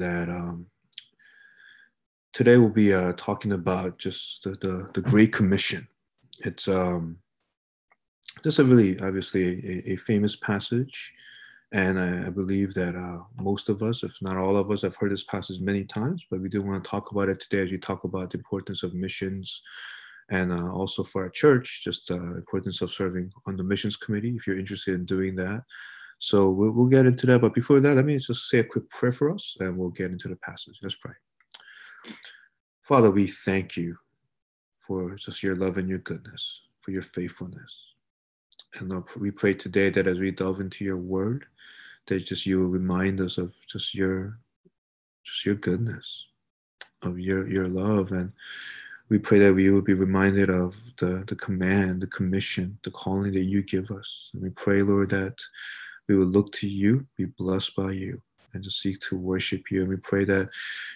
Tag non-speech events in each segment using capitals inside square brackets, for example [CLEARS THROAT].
that um, today we'll be uh, talking about just the, the, the Great Commission. It's um, just a really, obviously, a, a famous passage. And I, I believe that uh, most of us, if not all of us, have heard this passage many times, but we do want to talk about it today as we talk about the importance of missions and uh, also for our church, just the importance of serving on the missions committee if you're interested in doing that. So we'll, we'll get into that. But before that, let me just say a quick prayer for us and we'll get into the passage. Let's pray. Father, we thank you for just your love and your goodness, for your faithfulness. And Lord, we pray today that as we delve into your word, that just you will remind us of just your just your goodness, of your your love. And we pray that we will be reminded of the, the command, the commission, the calling that you give us. And we pray, Lord, that we will look to you, be blessed by you, and to seek to worship you. And we pray that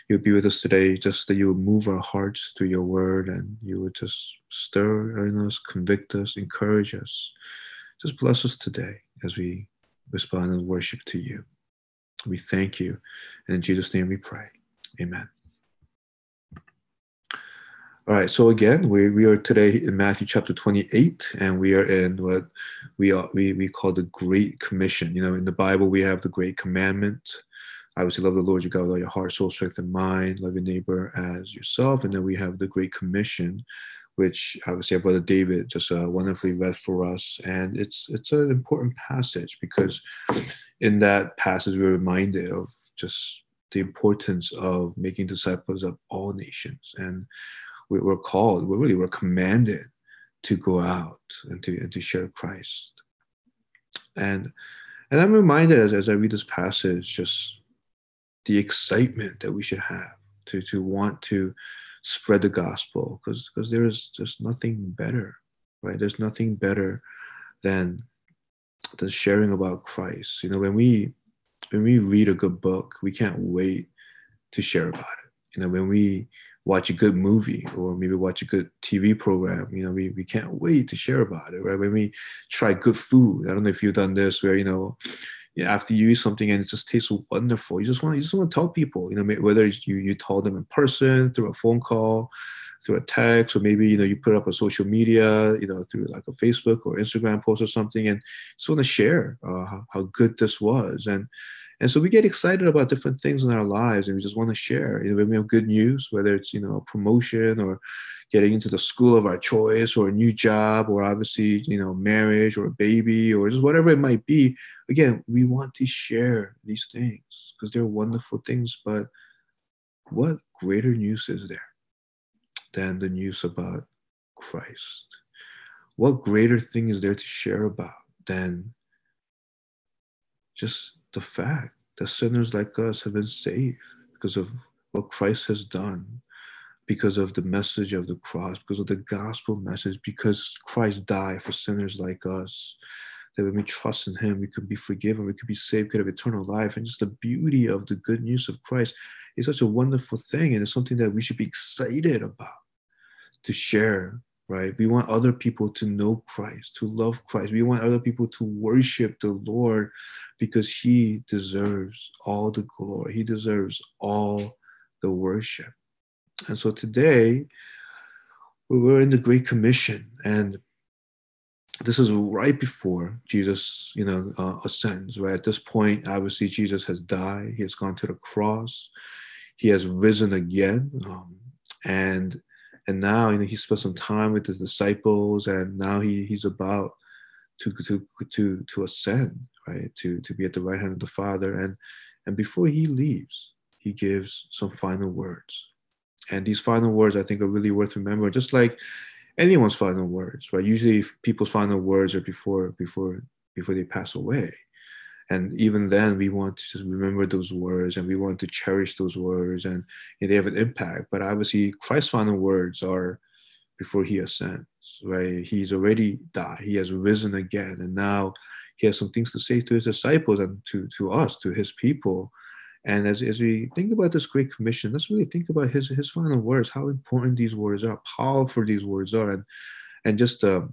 you'll be with us today, just that you will move our hearts through your word and you would just stir in us, convict us, encourage us. Just bless us today as we respond and worship to you. We thank you. And in Jesus' name we pray. Amen. All right, so again, we, we are today in Matthew chapter 28, and we are in what we are we, we call the Great Commission. You know, in the Bible, we have the Great Commandment. Obviously, love the Lord your God with all your heart, soul, strength, and mind. Love your neighbor as yourself. And then we have the Great Commission, which obviously our brother David just uh, wonderfully read for us. And it's it's an important passage because in that passage we're reminded of just the importance of making disciples of all nations and we were called, we really were commanded to go out and to, and to share Christ. And, and I'm reminded as, as I read this passage, just the excitement that we should have to, to want to spread the gospel because because there is just nothing better, right? There's nothing better than than sharing about Christ. You know, when we when we read a good book, we can't wait to share about it. You know, when we watch a good movie or maybe watch a good TV program. You know, we, we can't wait to share about it, right? When we try good food, I don't know if you've done this where, you know, after you eat something and it just tastes wonderful, you just want you just want to tell people, you know, whether you you tell them in person, through a phone call, through a text, or maybe you know you put up on social media, you know, through like a Facebook or Instagram post or something, and just want to share uh, how good this was. And and so we get excited about different things in our lives and we just want to share. You know, when we have good news, whether it's, you know, promotion or getting into the school of our choice or a new job or obviously, you know, marriage or a baby or just whatever it might be. Again, we want to share these things because they're wonderful things. But what greater news is there than the news about Christ? What greater thing is there to share about than just the fact that sinners like us have been saved because of what Christ has done, because of the message of the cross, because of the gospel message, because Christ died for sinners like us. That when we trust in Him, we could be forgiven, we could be saved, could have eternal life. And just the beauty of the good news of Christ is such a wonderful thing. And it's something that we should be excited about to share right? We want other people to know Christ, to love Christ. We want other people to worship the Lord because He deserves all the glory, He deserves all the worship. And so today, we're in the Great Commission, and this is right before Jesus, you know, uh, ascends. Right at this point, obviously, Jesus has died. He has gone to the cross. He has risen again, um, and and now you know he spent some time with his disciples and now he, he's about to, to to to ascend right to to be at the right hand of the father. And and before he leaves he gives some final words. And these final words i think are really worth remembering just like anyone's final words right? Usually people's final words are before before before they pass away and even then we want to just remember those words and we want to cherish those words and they have an impact. But obviously christ's final words are before he ascends right? He's already died. He has risen again. And now he has some things to say to his disciples and to, to us to his people. And as, as we think about this great commission let's really think about his his final words how important these words are how powerful these words are and and just the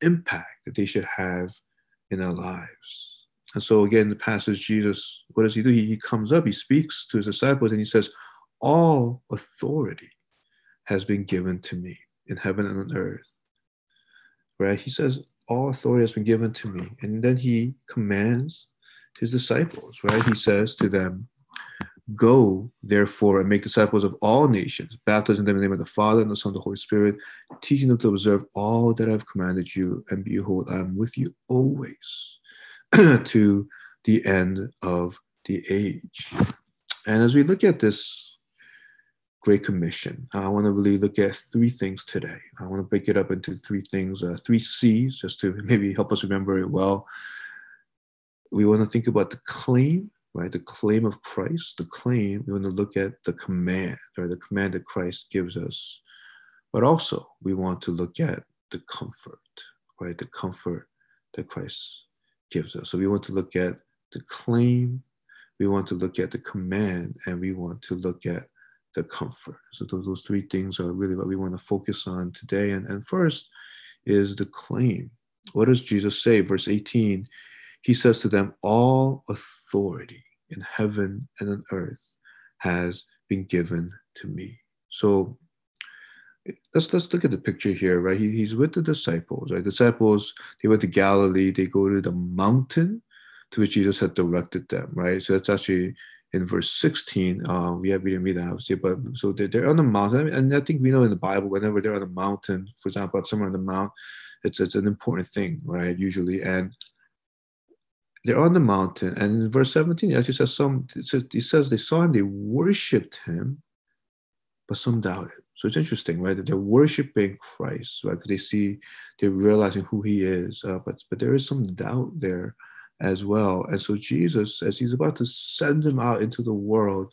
impact that they should have in our lives And so again, the passage, Jesus, what does he do? He, he comes up, he speaks to his disciples, and he says, All authority has been given to me in heaven and on earth. Right? He says, All authority has been given to me. And then he commands his disciples, right? He says to them, Go, therefore, and make disciples of all nations, baptizing them in the name of the Father and the Son and the Holy Spirit, teaching them to observe all that I've commanded you. And behold, I am with you always [CLEARS THROAT] to the end of the age. And as we look at this Great Commission, I want to really look at three things today. I want to break it up into three things, uh, three C's, just to [LAUGHS] maybe help us remember it well. We want to think about the claim right? The claim of Christ, the claim, we want to look at the command or the command that Christ gives us. But also, we want to look at the comfort, right? The comfort that Christ gives us. So we want to look at the claim, we want to look at the command, and we want to look at the comfort. So those, those three things are really what we want to focus on today. And, and first is the claim. What does Jesus say? Verse 18, he says to them, All authority in heaven and on earth has been given to me. So let's let's look at the picture here, right? He, he's with the disciples, right? Disciples they went to Galilee. They go to the mountain to which Jesus had directed them, right? So that's actually in verse 16. Um, we have we didn't read that obviously, but so they're, they're on the mountain, and I think we know in the Bible whenever they're on the mountain, for example, somewhere on the mount, it's it's an important thing, right? Usually, and they're on the mountain, and in verse 17, it actually says some. It says, says they saw him, they worshipped him, but some doubted. So it's interesting, right? They're worshiping Christ, right? They see, they're realizing who he is, uh, but but there is some doubt there as well. And so Jesus, as he's about to send them out into the world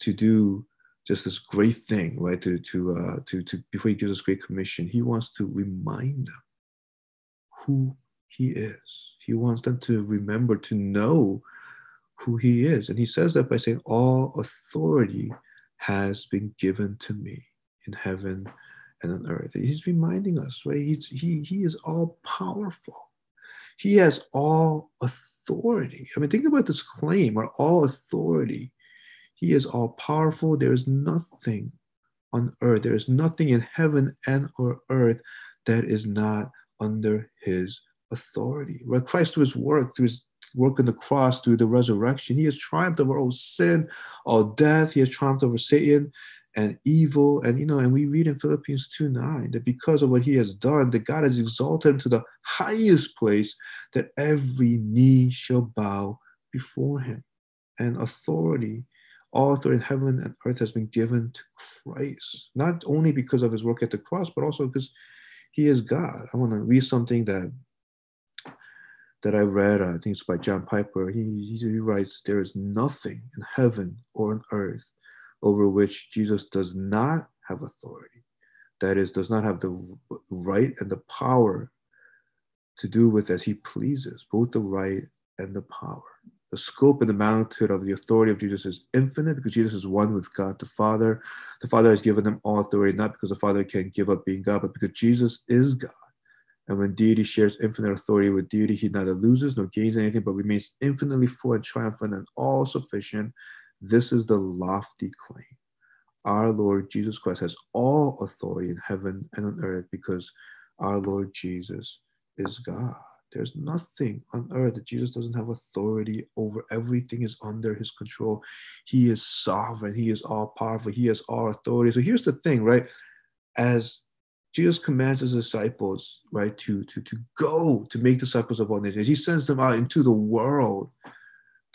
to do just this great thing, right? To to uh, to to before he gives us great commission, he wants to remind them who he is. He wants them to remember to know who he is. And he says that by saying, All authority has been given to me in heaven and on earth. He's reminding us, right? He's, he, he is all powerful. He has all authority. I mean, think about this claim or all authority. He is all powerful. There is nothing on earth, there is nothing in heaven and or earth that is not under his authority. Right? Christ, through his work, through his work on the cross, through the resurrection, he has triumphed over all sin, all death. He has triumphed over Satan and evil. And, you know, and we read in Philippians 2 9 that because of what he has done, that God has exalted him to the highest place, that every knee shall bow before him. And authority, all authority in heaven and earth has been given to Christ, not only because of his work at the cross, but also because he is God. I want to read something that that I read, uh, I think it's by John Piper. He, he writes, There is nothing in heaven or on earth over which Jesus does not have authority. That is, does not have the right and the power to do with as he pleases, both the right and the power. The scope and the magnitude of the authority of Jesus is infinite because Jesus is one with God the Father. The Father has given him all authority, not because the Father can't give up being God, but because Jesus is God. And when deity shares infinite authority with deity, he neither loses nor gains anything, but remains infinitely full and triumphant and all sufficient. This is the lofty claim. Our Lord Jesus Christ has all authority in heaven and on earth because our Lord Jesus is God. There's nothing on earth that Jesus doesn't have authority over. Everything is under his control. He is sovereign. He is all powerful. He has all authority. So here's the thing, right? As Jesus commands his disciples, right, to, to, to go to make disciples of all nations. He sends them out into the world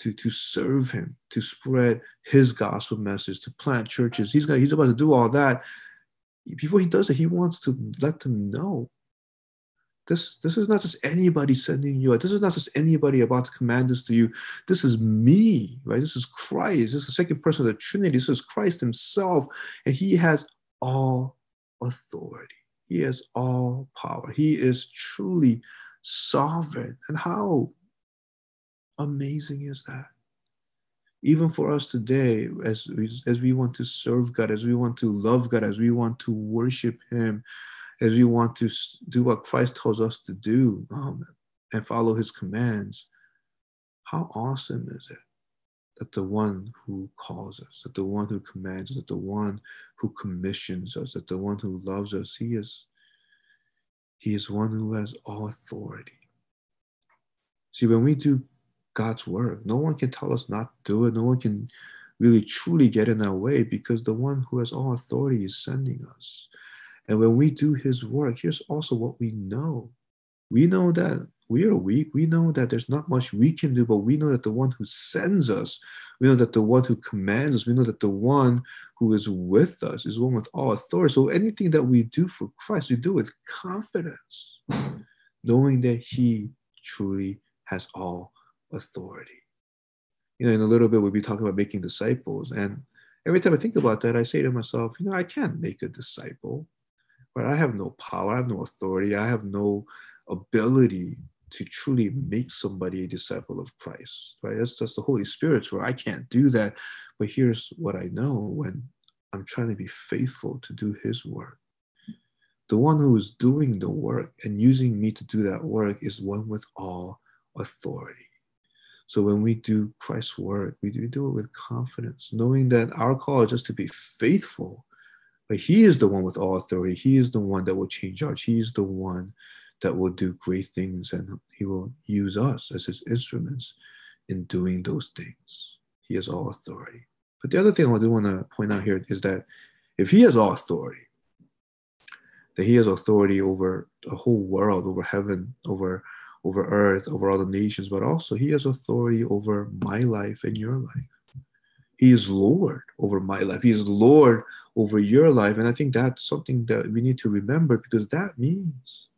to, to serve him, to spread his gospel message, to plant churches. He's gonna, he's about to do all that. Before he does it, he wants to let them know this, this is not just anybody sending you out. This is not just anybody about to command this to you. This is me, right? This is Christ. This is the second person of the Trinity. This is Christ himself. And he has all authority. He has all power. He is truly sovereign. And how amazing is that? Even for us today, as we, as we want to serve God, as we want to love God, as we want to worship Him, as we want to do what Christ tells us to do um, and follow His commands, How awesome is it that the one who calls us, that the one who commands us, that the one who commissions us, that the one who loves us, he is he is one who has all authority. See, when we do God's work, no one can tell us not to do it. No one can really truly get in our way because the one who has all authority is sending us. And when we do his work, here's also what we know. We know that we are weak. We know that there's not much we can do, but we know that the one who sends us, we know that the one who commands us, we know that the one who is with us is one with all authority. So anything that we do for Christ, we do with confidence, knowing that he truly has all authority. You know, in a little bit, we'll be talking about making disciples. And every time I think about that, I say to myself, you know, I can't make a disciple, but I have no power, I have no authority, I have no ability to truly make somebody a disciple of Christ, right? That's just the Holy Spirit's where I can't do that. But here's what I know when I'm trying to be faithful to do His work. The one who is doing the work and using me to do that work is one with all authority. So when we do Christ's work, we do, it with confidence, knowing that our call is just to be faithful. But He is the one with all authority. He is the one that will change us. He is the one that will do great things and he will use us as his instruments in doing those things. He has all authority. But the other thing I do want to point out here is that if he has all authority, that he has authority over the whole world, over heaven, over over earth, over all the nations, but also he has authority over my life and your life. He is Lord over my life. He is Lord over your life. And I think that's something that we need to remember because that means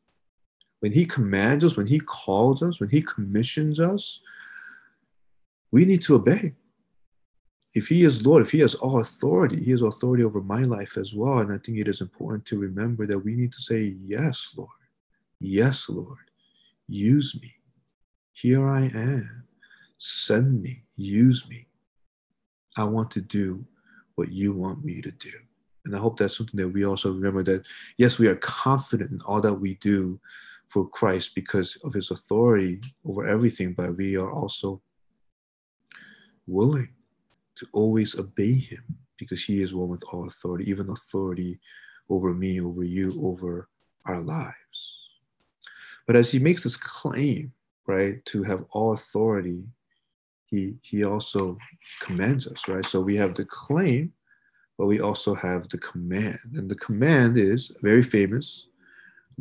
when He commands us, when He calls us, when He commissions us, we need to obey. If He is Lord, if He has all authority, He has authority over my life as well. And I think it is important to remember that we need to say, Yes, Lord. Yes, Lord. Use me. Here I am. Send me. Use me. I want to do what you want me to do. And I hope that's something that we also remember that, yes, we are confident in all that we do, for Christ because of his authority over everything, but we are also willing to always obey him because he is one with all authority, even authority over me, over you, over our lives. But as he makes this claim, right, to have all authority, he, he also commands us, right? So we have the claim, but we also have the command. And the command is very famous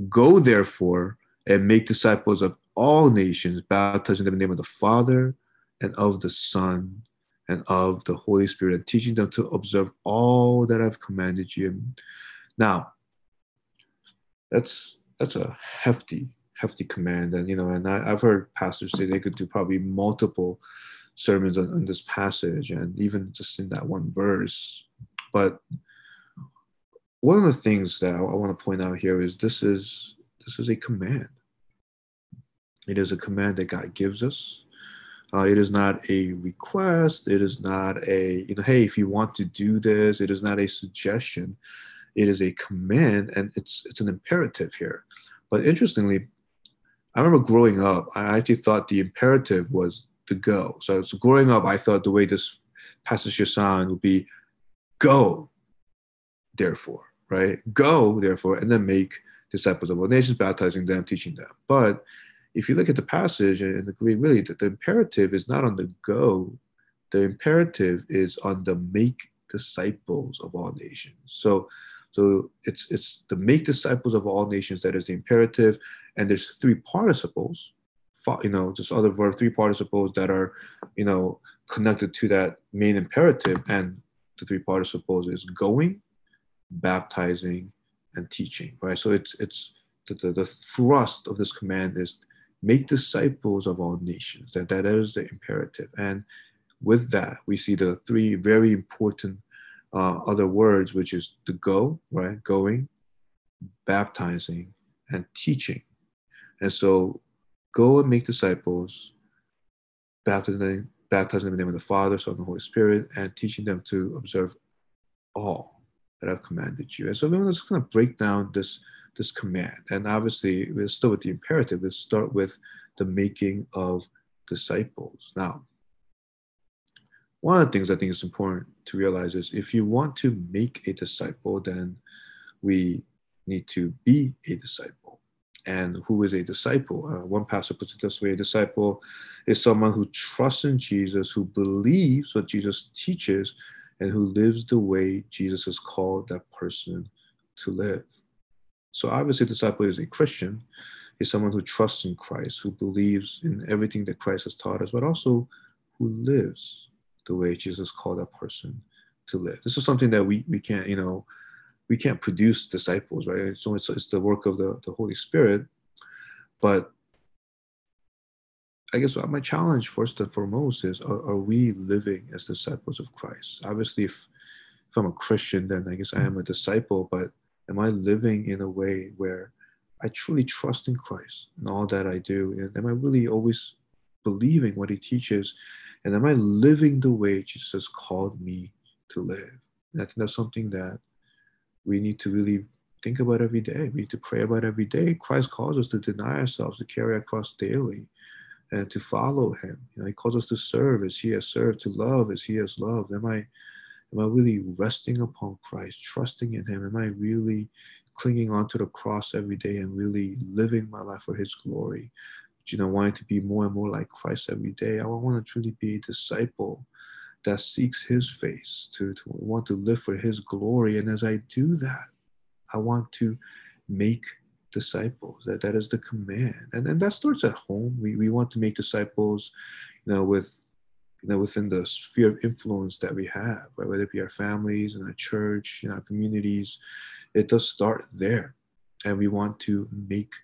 Go therefore and make disciples of all nations, baptizing them in the name of the Father and of the Son and of the Holy Spirit, and teaching them to observe all that I've commanded you. Now, that's that's a hefty, hefty command, and you know, and I, have heard pastors say they could do probably multiple sermons on, on this passage, and even just in that one verse. But one of the things that I, I want to point out here is this is this is a command. It is a command that God gives us. Uh, it is not a request. It is not a, you know, hey, if you want to do this, it is not a suggestion. It is a command and it's it's an imperative here. But interestingly, I remember growing up, I actually thought the imperative was to go. So, so growing up, I thought the way this passage should sound would be go, therefore, right? Go, therefore, and then make disciples of all nations, baptizing them, teaching them. But if you look at the passage and the Greek, really the, the imperative is not on the go, the imperative is on the make disciples of all nations. So, so it's it's the make disciples of all nations that is the imperative, and there's three participles, you know, just other verb three participles that are, you know, connected to that main imperative, and the three participles is going, baptizing, and teaching. Right. So it's it's the, the, the thrust of this command is make disciples of all nations. That, that is the imperative. And with that, we see the three very important uh, other words, which is to go, right? Going, baptizing, and teaching. And so go and make disciples, baptizing, baptizing them in the name of the Father, Son, and the Holy Spirit, and teaching them to observe all that I've commanded you. And so we're just going to break down this this command. And obviously, we'll start with the imperative. Let's start with the making of disciples. Now, one of the things I think is important to realize is if you want to make a disciple, then we need to be a disciple. And who is a disciple? Uh, one pastor puts it this way a disciple is someone who trusts in Jesus, who believes what Jesus teaches, and who lives the way Jesus has called that person to live. So, obviously, a disciple is a Christian, is someone who trusts in Christ, who believes in everything that Christ has taught us, but also who lives the way Jesus called that person to live. This is something that we, we can't, you know, we can't produce disciples, right? It's, it's the work of the, the Holy Spirit. But I guess my challenge first and foremost is are, are, we living as disciples of Christ? Obviously, if, if I'm a Christian, then I guess I am a disciple, but am I living in a way where I truly trust in Christ and all that I do? And am I really always believing what he teaches? And am I living the way Jesus called me to live? And I think that's something that we need to really think about every day. We need to pray about every day. Christ calls us to deny ourselves, to carry our cross daily, and to follow Him. You know, He calls us to serve as He has served, to love as He has loved. Am I, am I really resting upon Christ, trusting in Him? Am I really clinging onto the cross every day and really living my life for His glory? You know, wanting to be more and more like Christ every day. I want to truly be a disciple that seeks his face, to, to want to live for his glory. And as I do that, I want to make disciples. That that is the command. And and that starts at home. We we want to make disciples, you know, with you know, within the sphere of influence that we have, right? whether it be our families and our church, in our communities, it does start there. And we want to make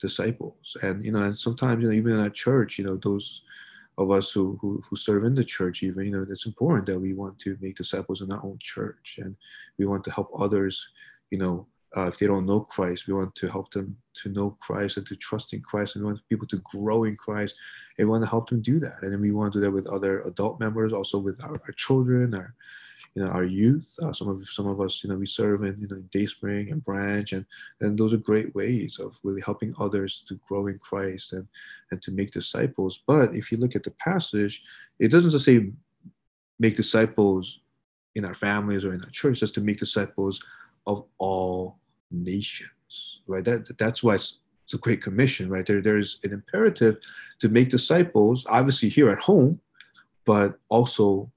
disciples. And you know, and sometimes, you know, even in our church, you know, those of us who, who, who serve in the church even you know it's important that we want to make disciples in our own church and we want to help others you know uh, if they don't know christ we want to help them to know christ and to trust in christ and we want people to grow in christ and we want to help them do that. And then we want to do that with other adult members also with our, our children our you know our youth. Uh, some of some of us, you know, we serve in you know Dayspring and Branch, and and those are great ways of really helping others to grow in Christ and and to make disciples. But if you look at the passage, it doesn't just say make disciples in our families or in our church, just to make disciples of all nations, right? That that's why it's, it's a great commission, right? There there is an imperative to make disciples, obviously here at home, but also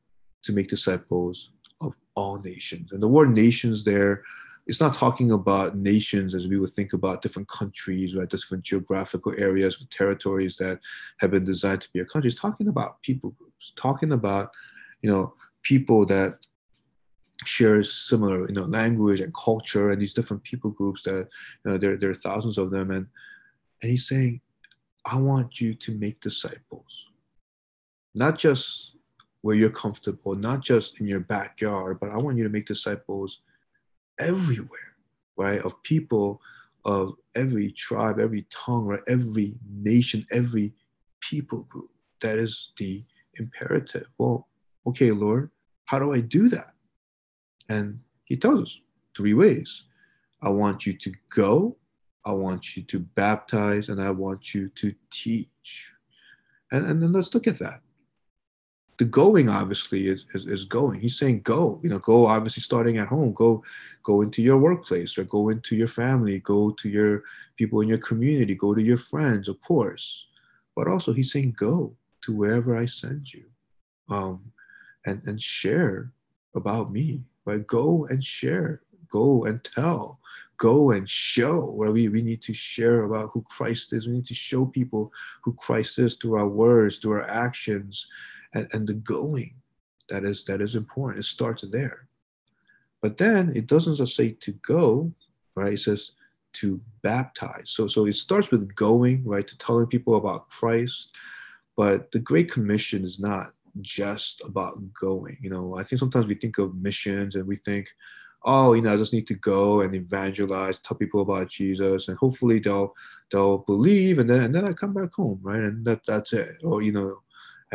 to make disciples of all nations. And the word nations there, it's not talking about nations as we would think about different countries, right? Different geographical areas, territories that have been designed to be a country. It's talking about people groups, talking about, you know, people that share similar, you know, language and culture and these different people groups that, you know, there, there are thousands of them. And, and he's saying, I want you to make disciples, not just where you're comfortable, not just in your backyard, but I want you to make disciples everywhere, right? Of people of every tribe, every tongue, right? Every nation, every people group. That is the imperative. Well, okay, Lord, how do I do that? And he tells us three ways. I want you to go, I want you to baptize, and I want you to teach. And, and then let's look at that the going obviously is, is, is going. He's saying go you know go obviously starting at home go go into your workplace or go into your family go to your people in your community go to your friends of course. But also he's saying go to wherever i send you um and and share about me right? Go and share. Go and tell. Go and show. Where we, we need to share about who christ is. We need to show people who christ is through our words through our actions and, and the going that is that is important. It starts there. But then it doesn't just say to go, right? It says to baptize. So so it starts with going, right? To telling people about Christ. But the Great Commission is not just about going. You know, I think sometimes we think of missions and we think, oh, you know, I just need to go and evangelize, tell people about Jesus, and hopefully they'll they'll believe, and then and then I come back home, right? And that that's it. Or you know,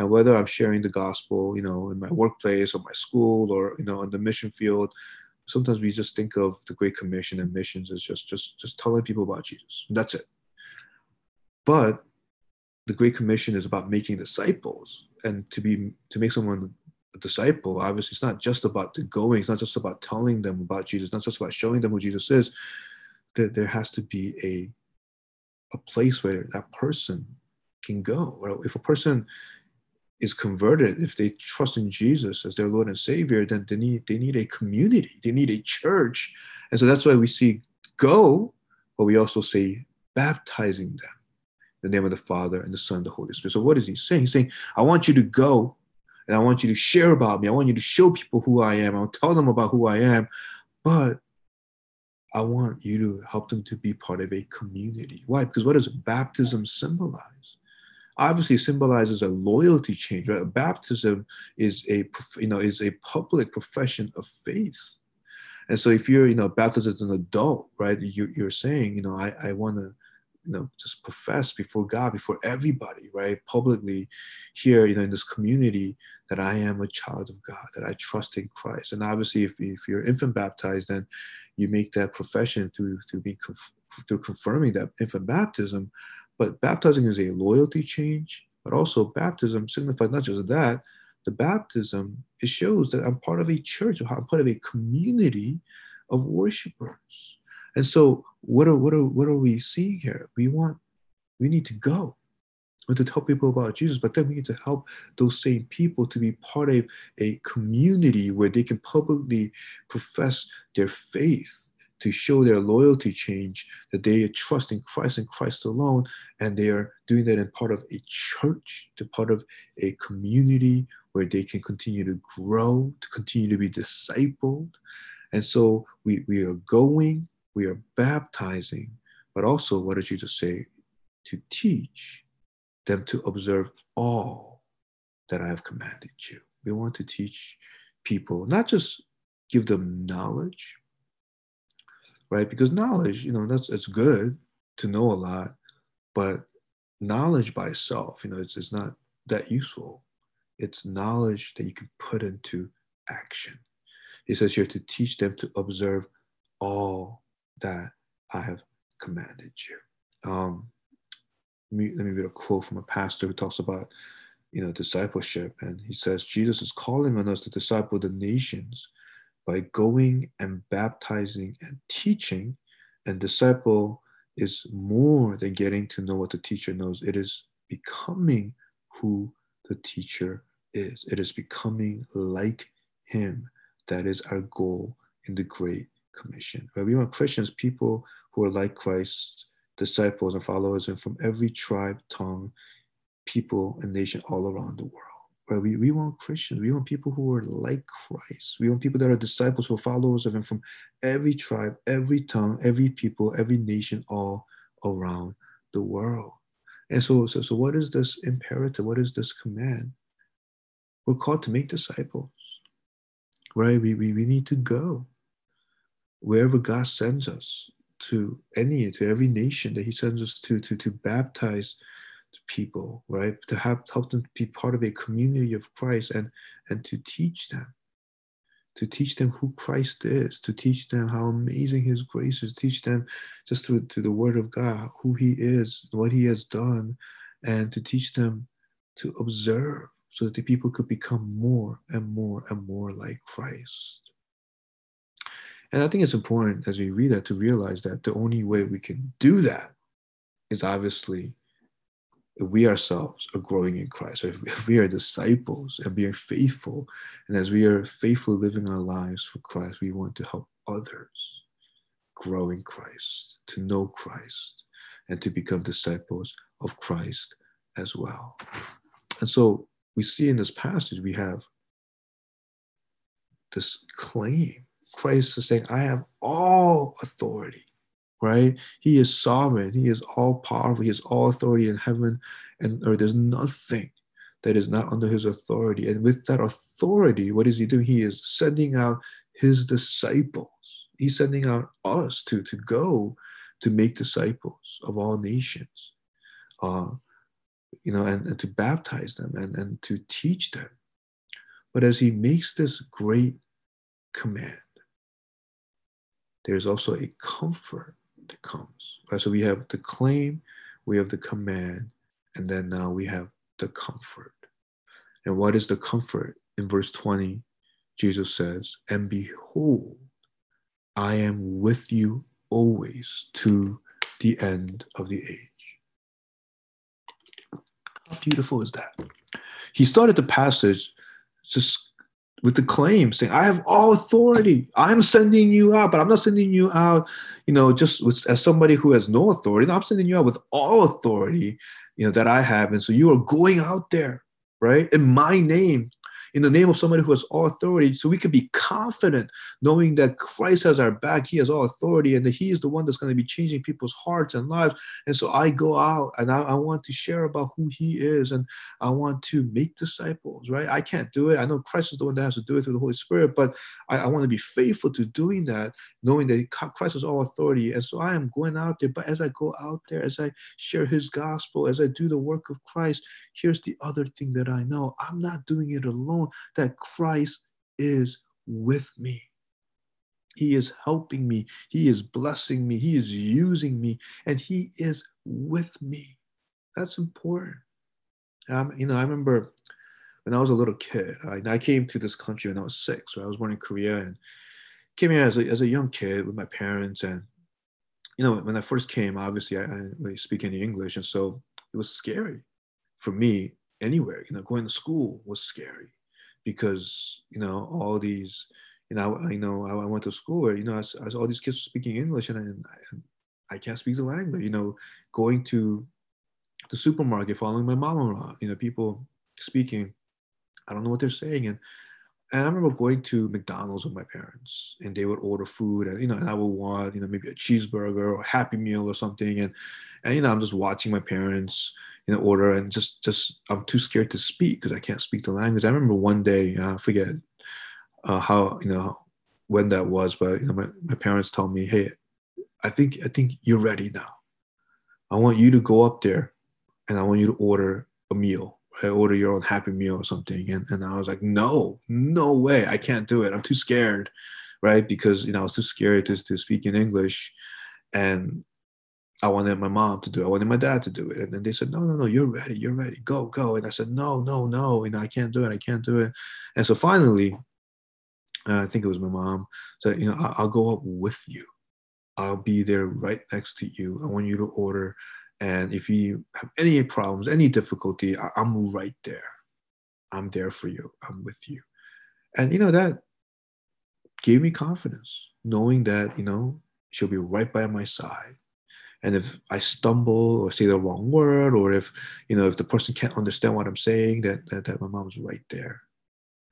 and whether i'm sharing the gospel you know in my workplace or my school or you know in the mission field sometimes we just think of the great commission and missions as just just just telling people about jesus that's it but the Great Commission is about making disciples, and to be to make someone a disciple, obviously, it's not just about the going. It's not just about telling them about Jesus. It's not just about showing them who Jesus is. That there has to be a a place where that person can go. If a person is converted, if they trust in Jesus as their Lord and Savior, then they need they need a community, they need a church, and so that's why we see go, but we also say baptizing them in the name of the Father and the Son and the Holy Spirit. So what is he saying? He's saying, I want you to go and I want you to share about me. I want you to show people who I am. I'll tell them about who I am, but I want you to help them to be part of a community. Why? Because what does baptism symbolize? Obviously, symbolizes a loyalty change. Right? Baptism is a you know is a public profession of faith. And so, if you're you know baptized as an adult, right, you, you're saying you know I, I want to you know just profess before God, before everybody, right, publicly here you know in this community that I am a child of God, that I trust in Christ. And obviously, if, if you're infant baptized, then you make that profession through through being through confirming that infant baptism. But baptizing is a loyalty change, but also baptism signifies not just that. The baptism it shows that I'm part of a church, I'm part of a community of worshipers. And so, what are what are what are we seeing here? We want we need to go We need to tell people about Jesus, but then we need to help those same people to be part of a community where they can publicly profess their faith, to show their loyalty change, that they trust in Christ and Christ alone, and they are doing that in part of a church, to part of a community where they can continue to grow, to continue to be discipled. And so we, we are going, we are baptizing, but also, what did Jesus say? To teach them to observe all that I have commanded you. We want to teach people, not just give them knowledge, right? Because knowledge, you know, that's it's good to know a lot, but knowledge by itself, you know, it's, it's not that useful. It's knowledge that you can put into action. He says here to teach them to observe all that I have commanded you. Um, let me, let me read a quote from a pastor who talks about you know discipleship and he says jesus is calling on us to disciple the nations by going and baptizing and teaching and disciple is more than getting to know what the teacher knows it is becoming who the teacher is it is becoming like him that is our goal in the great commission right? we want christians people who are like christ disciples and followers and from every tribe, tongue, people, and nation all around the world. Right? We, we want Christians. We want people who are like Christ. We want people that are disciples who are followers of Him from every tribe, every tongue, every people, every nation, all around the world. And so, so, so what is this imperative? What is this command? We're called to make disciples, right? We, we, we need to go wherever God sends us to any to every nation that he sends us to to to baptize people right? To have help them be part of a community of christ and and to teach them. To teach them who christ is to teach them how amazing his grace is teach them just through to the word of god who he is what he has done and to teach them to observe so that the people could become more and more and more like christ. And I think it's important as we read that to realize that the only way we can do that is obviously if we ourselves are growing in Christ, or if, [LAUGHS] if we are disciples and being faithful, and as we are faithfully living our lives for Christ, we want to help others grow in Christ, to know Christ, and to become disciples of Christ as well. And so we see in this passage, we have this claim Christ is saying, I have all authority, right? He is sovereign. He is all powerful. He has all authority in heaven and earth. There's nothing that is not under his authority. And with that authority, what is he doing? He is sending out his disciples. He's sending out us to, to go to make disciples of all nations, uh, you know, and, and to baptize them and, and to teach them. But as he makes this great command, there's also a comfort that comes. Right? So we have the claim, we have the command, And then now we have the comfort. And what is the comfort? In verse 20, Jesus says, And behold, I am with you always to the end of the age. How beautiful is that? He started the passage just with the claim saying, I have all authority. I'm sending you out, but I'm not sending you out, you know, just with, as somebody who has no authority. No, I'm sending you out with all authority, you know, that I have. And so you are going out there, right? In my name, in the name of somebody who has all authority, so we can be confident knowing that Christ has our back, He has all authority, and that He is the one that's going to be changing people's hearts and lives. And so I go out and I, I want to share about who He is, and I want to make disciples, right? I can't do it. I know Christ is the one that has to do it through the Holy Spirit, but I, I want to be faithful to doing that, knowing that Christ has all authority. And so I am going out there, but as I go out there, as I share His gospel, as I do the work of Christ, here's the other thing that I know I'm not doing it alone, that Christ is with me. He is helping me. He is blessing me. He is using me, and He is with me. That's important. Um, you know, I remember when I was a little kid, I, I came to this country when I was six. So I was born in Korea and came here as a, as a young kid with my parents. And, you know, when I first came, obviously I, I didn't really speak any English. And so it was scary for me anywhere. You know, going to school was scary because you know all these. You know, I, know I went to school where you know as, as all these kids speaking English and I, and I can't speak the language. You know, going to the supermarket, following my mom around. You know, people speaking. I don't know what they're saying, and and I remember going to McDonald's with my parents, and they would order food, and you know, and I would want, you know, maybe a cheeseburger or Happy Meal or something, and and you know, I'm just watching my parents, in order and just just i'm too scared to speak because i can't speak the language i remember one day uh, i forget uh, how you know when that was but you know my, my parents told me hey i think i think you're ready now i want you to go up there and i want you to order a meal? Order your own happy meal or something and, and i was like no no way i can't do it i'm too scared right because you know i was too scared to, to speak in english and I wanted my mom to do it. I wanted my dad to do it. And then they said, no, no, no, you're ready. You're ready. Go, go. And I said, no, no, no. Know, I can't do it. I can't do it. And so finally, uh, I think it was my mom said, you know, I'll, I'll go up with you. I'll be there right next to you. I want you to order. And if you have any problems, any difficulty, I'm right there. I'm there for you. I'm with you. And, you know, that gave me confidence, knowing that, you know, she'll be right by my side and if i stumble or say the wrong word or if you know if the person can't understand what i'm saying that that, that my mom's right there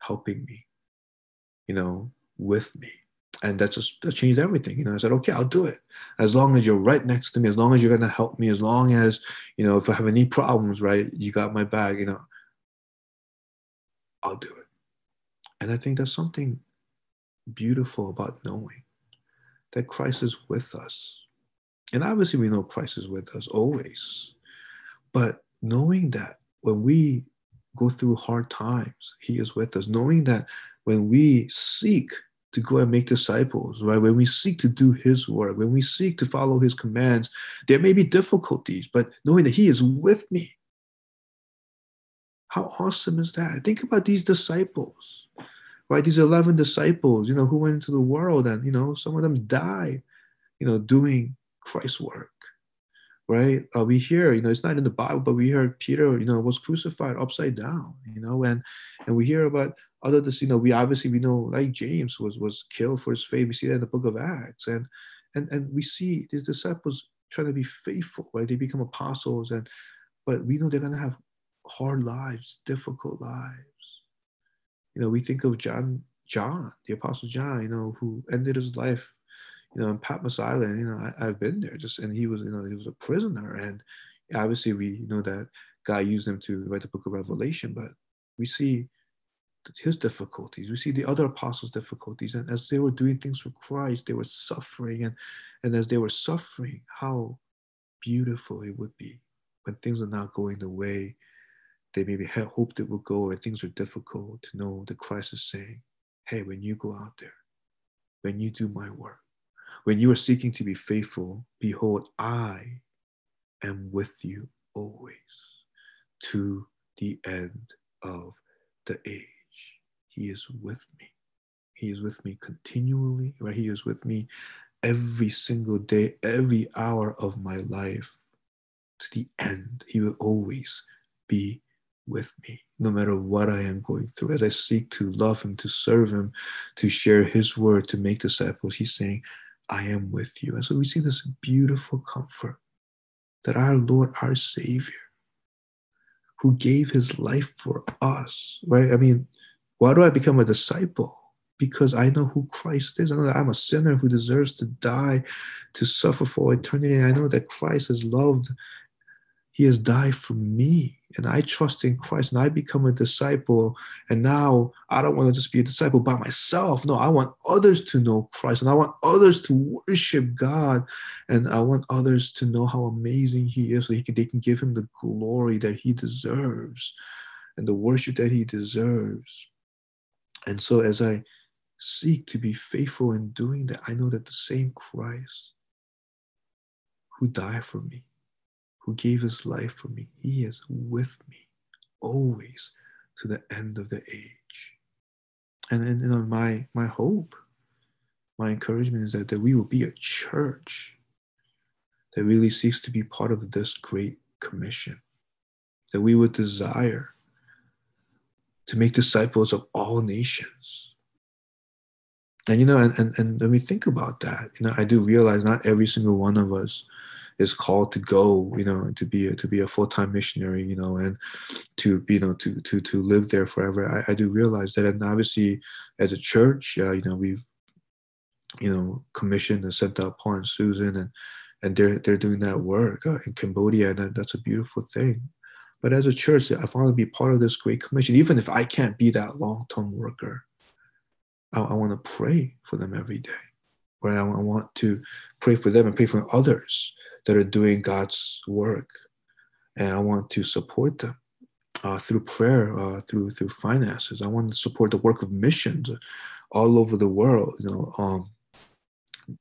helping me you know with me and that just that changed everything you know. I said okay i'll do it. As long as you're right next to me as long as you're going to help me as long as you know if i have any problems right you got my back you know. I'll do it. And i think there's something beautiful about knowing that christ is with us. And obviously, we know Christ is with us always. But knowing that when we go through hard times, He is with us, knowing that when we seek to go and make disciples, right? When we seek to do His work, when we seek to follow His commands, there may be difficulties, but knowing that He is with me. How awesome is that? Think about these disciples, right? These 11 disciples, you know, who went into the world and, you know, some of them died, you know, doing Christ's work, right? Uh, we hear, you know, it's not in the Bible, but we hear Peter, you know, was crucified upside down, you know, and and we hear about other this, you know, we obviously we know like James was was killed for his faith. We see that in the book of Acts, and and and we see these disciples trying to be faithful, right? They become apostles, and but we know they're gonna have hard lives, difficult lives. You know, we think of John, John, the apostle John, you know, who ended his life you know, in Patmos Island, you know, I, have been there just, and he was, you know, he was a prisoner. And obviously we know that God used him to write the book of Revelation, but we see his difficulties. We see the other apostles' difficulties. And as they were doing things for Christ, they were suffering. And, and as they were suffering, how beautiful it would be when things are not going the way they maybe had hoped it would go or things are difficult to know that Christ is saying, hey, when you go out there, when you do my work, when you are seeking to be faithful, behold, I am with you always. to the end of the age. He is with me. He is with me continually, right? He is with me every single day, every hour of my life to the end. He will always be with me, no matter what I am going through. As I seek to love Him, to serve Him, to share His word, to make disciples, He's saying, I am with you. And so we see this beautiful comfort that our Lord, our Savior, who gave His life for us, right? I mean, why do I become a disciple? Because I know who Christ is. I know that I'm a sinner who deserves to die, to suffer for eternity. I know that Christ has loved, He has died for me and I trust in Christ and I become a disciple. And now I don't want to just be a disciple by myself. No, I want others to know Christ and I want others to worship God. And I want others to know how amazing He is so he can, they can give Him the glory that He deserves and the worship that He deserves. And so as I seek to be faithful in doing that, I know that the same Christ who died for me who gave his life for me. He is with me always to the end of the age. And, and you know, my, my hope, my encouragement is that, that we will be a church that really seeks to be part of this great commission, that we would desire to make disciples of all nations. And you know, and, and, and when we think about that, you know, I do realize not every single one of us is called to go, you know, to be a, to be a full time missionary, you know, and to you know to to to live there forever. I, I do realize that, and obviously, as a church, uh, you know, we've you know commissioned and sent out Paul and Susan, and and they're they're doing that work uh, in Cambodia, and that's a beautiful thing. But as a church, I want to be part of this great commission, even if I can't be that long term worker. I, I want to pray for them every day. Where I, I want to pray for them and pray for others that are doing God's work. And I want to support them uh, through prayer, uh, through through finances. I want to support the work of missions all over the world. You know, um,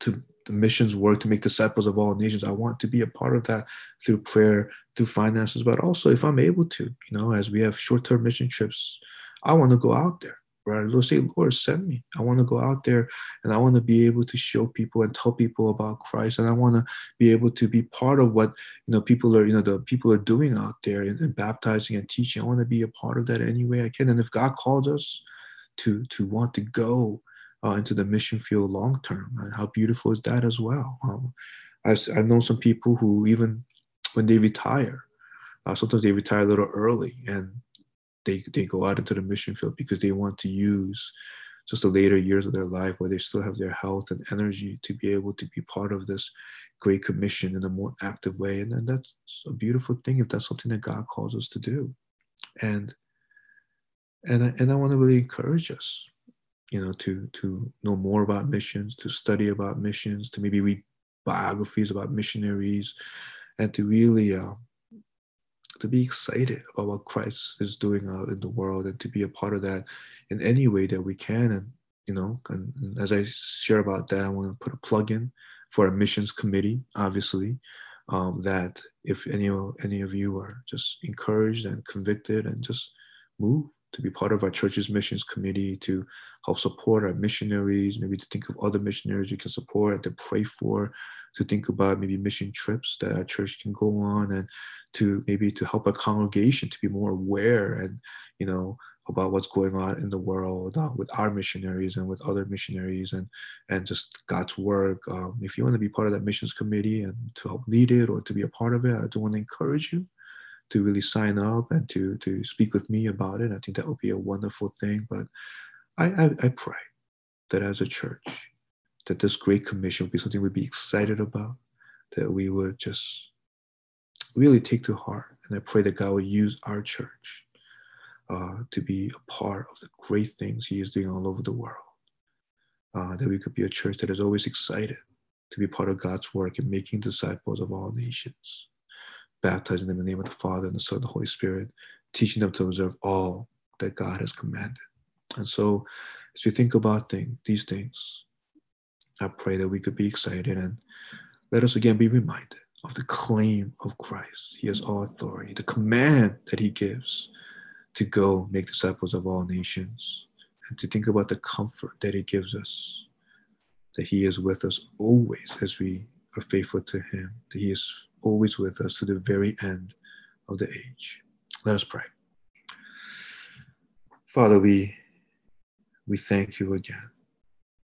to the missions work to make disciples of all nations. I want to be a part of that through prayer, through finances, but also if I'm able to, you know, as we have short-term mission trips, I want to go out there Lord, say, Lord, send me. I want to go out there and I want to be able to show people and tell people about Christ. And I want to be able to be part of what, you know, people are, you know, the people are doing out there and, and baptizing and teaching. I want to be a part of that any way I can. And if God calls us to, to want to go uh, into the mission field long term, and how beautiful is that as well? Um, I've, I've known some people who even when they retire, uh, sometimes they retire a little early and they, they go out into the mission field because they want to use just the later years of their life where they still have their health and energy to be able to be part of this great commission in a more active way. And, and that's a beautiful thing if that's something that God calls us to do. And and I, and I want to really encourage us, you know, to to know more about missions, to study about missions, to maybe read biographies about missionaries, and to really uh, to be excited about what Christ is doing out in the world and to be a part of that in any way that we can. And, you know, and, and as I share about that, I want to put a plug in for a missions committee, obviously, um, that if any, any of you are just encouraged and convicted and just move to be part of our church's missions committee to help support our missionaries, maybe to think of other missionaries we can support and to pray for, to think about maybe mission trips that our church can go on and to maybe to help a congregation to be more aware and you know about what's going on in the world uh, with our missionaries and with other missionaries and and just God's work. Um, if you want to be part of that missions committee and to help lead it or to be a part of it, I do want to encourage you to really sign up and to to speak with me about it. I think that would be a wonderful thing. But I I, I pray that as a church, that this great commission would be something we'd be excited about, that we would just really take to heart. And I pray that God will use our church uh, to be a part of the great things He is doing all over the world. Uh, that we could be a church that is always excited to be part of God's work in making disciples of all nations, baptizing them in the name of the Father and the Son and the Holy Spirit, teaching them to observe all that God has commanded. And so, as we think about thing, these things, I pray that we could be excited and let us again be reminded of the claim of Christ. He has all authority, the command that he gives to go make disciples of all nations, and to think about the comfort that he gives us, that he is with us always as we are faithful to him, that he is always with us to the very end of the age. Let us pray. Father, we we thank you again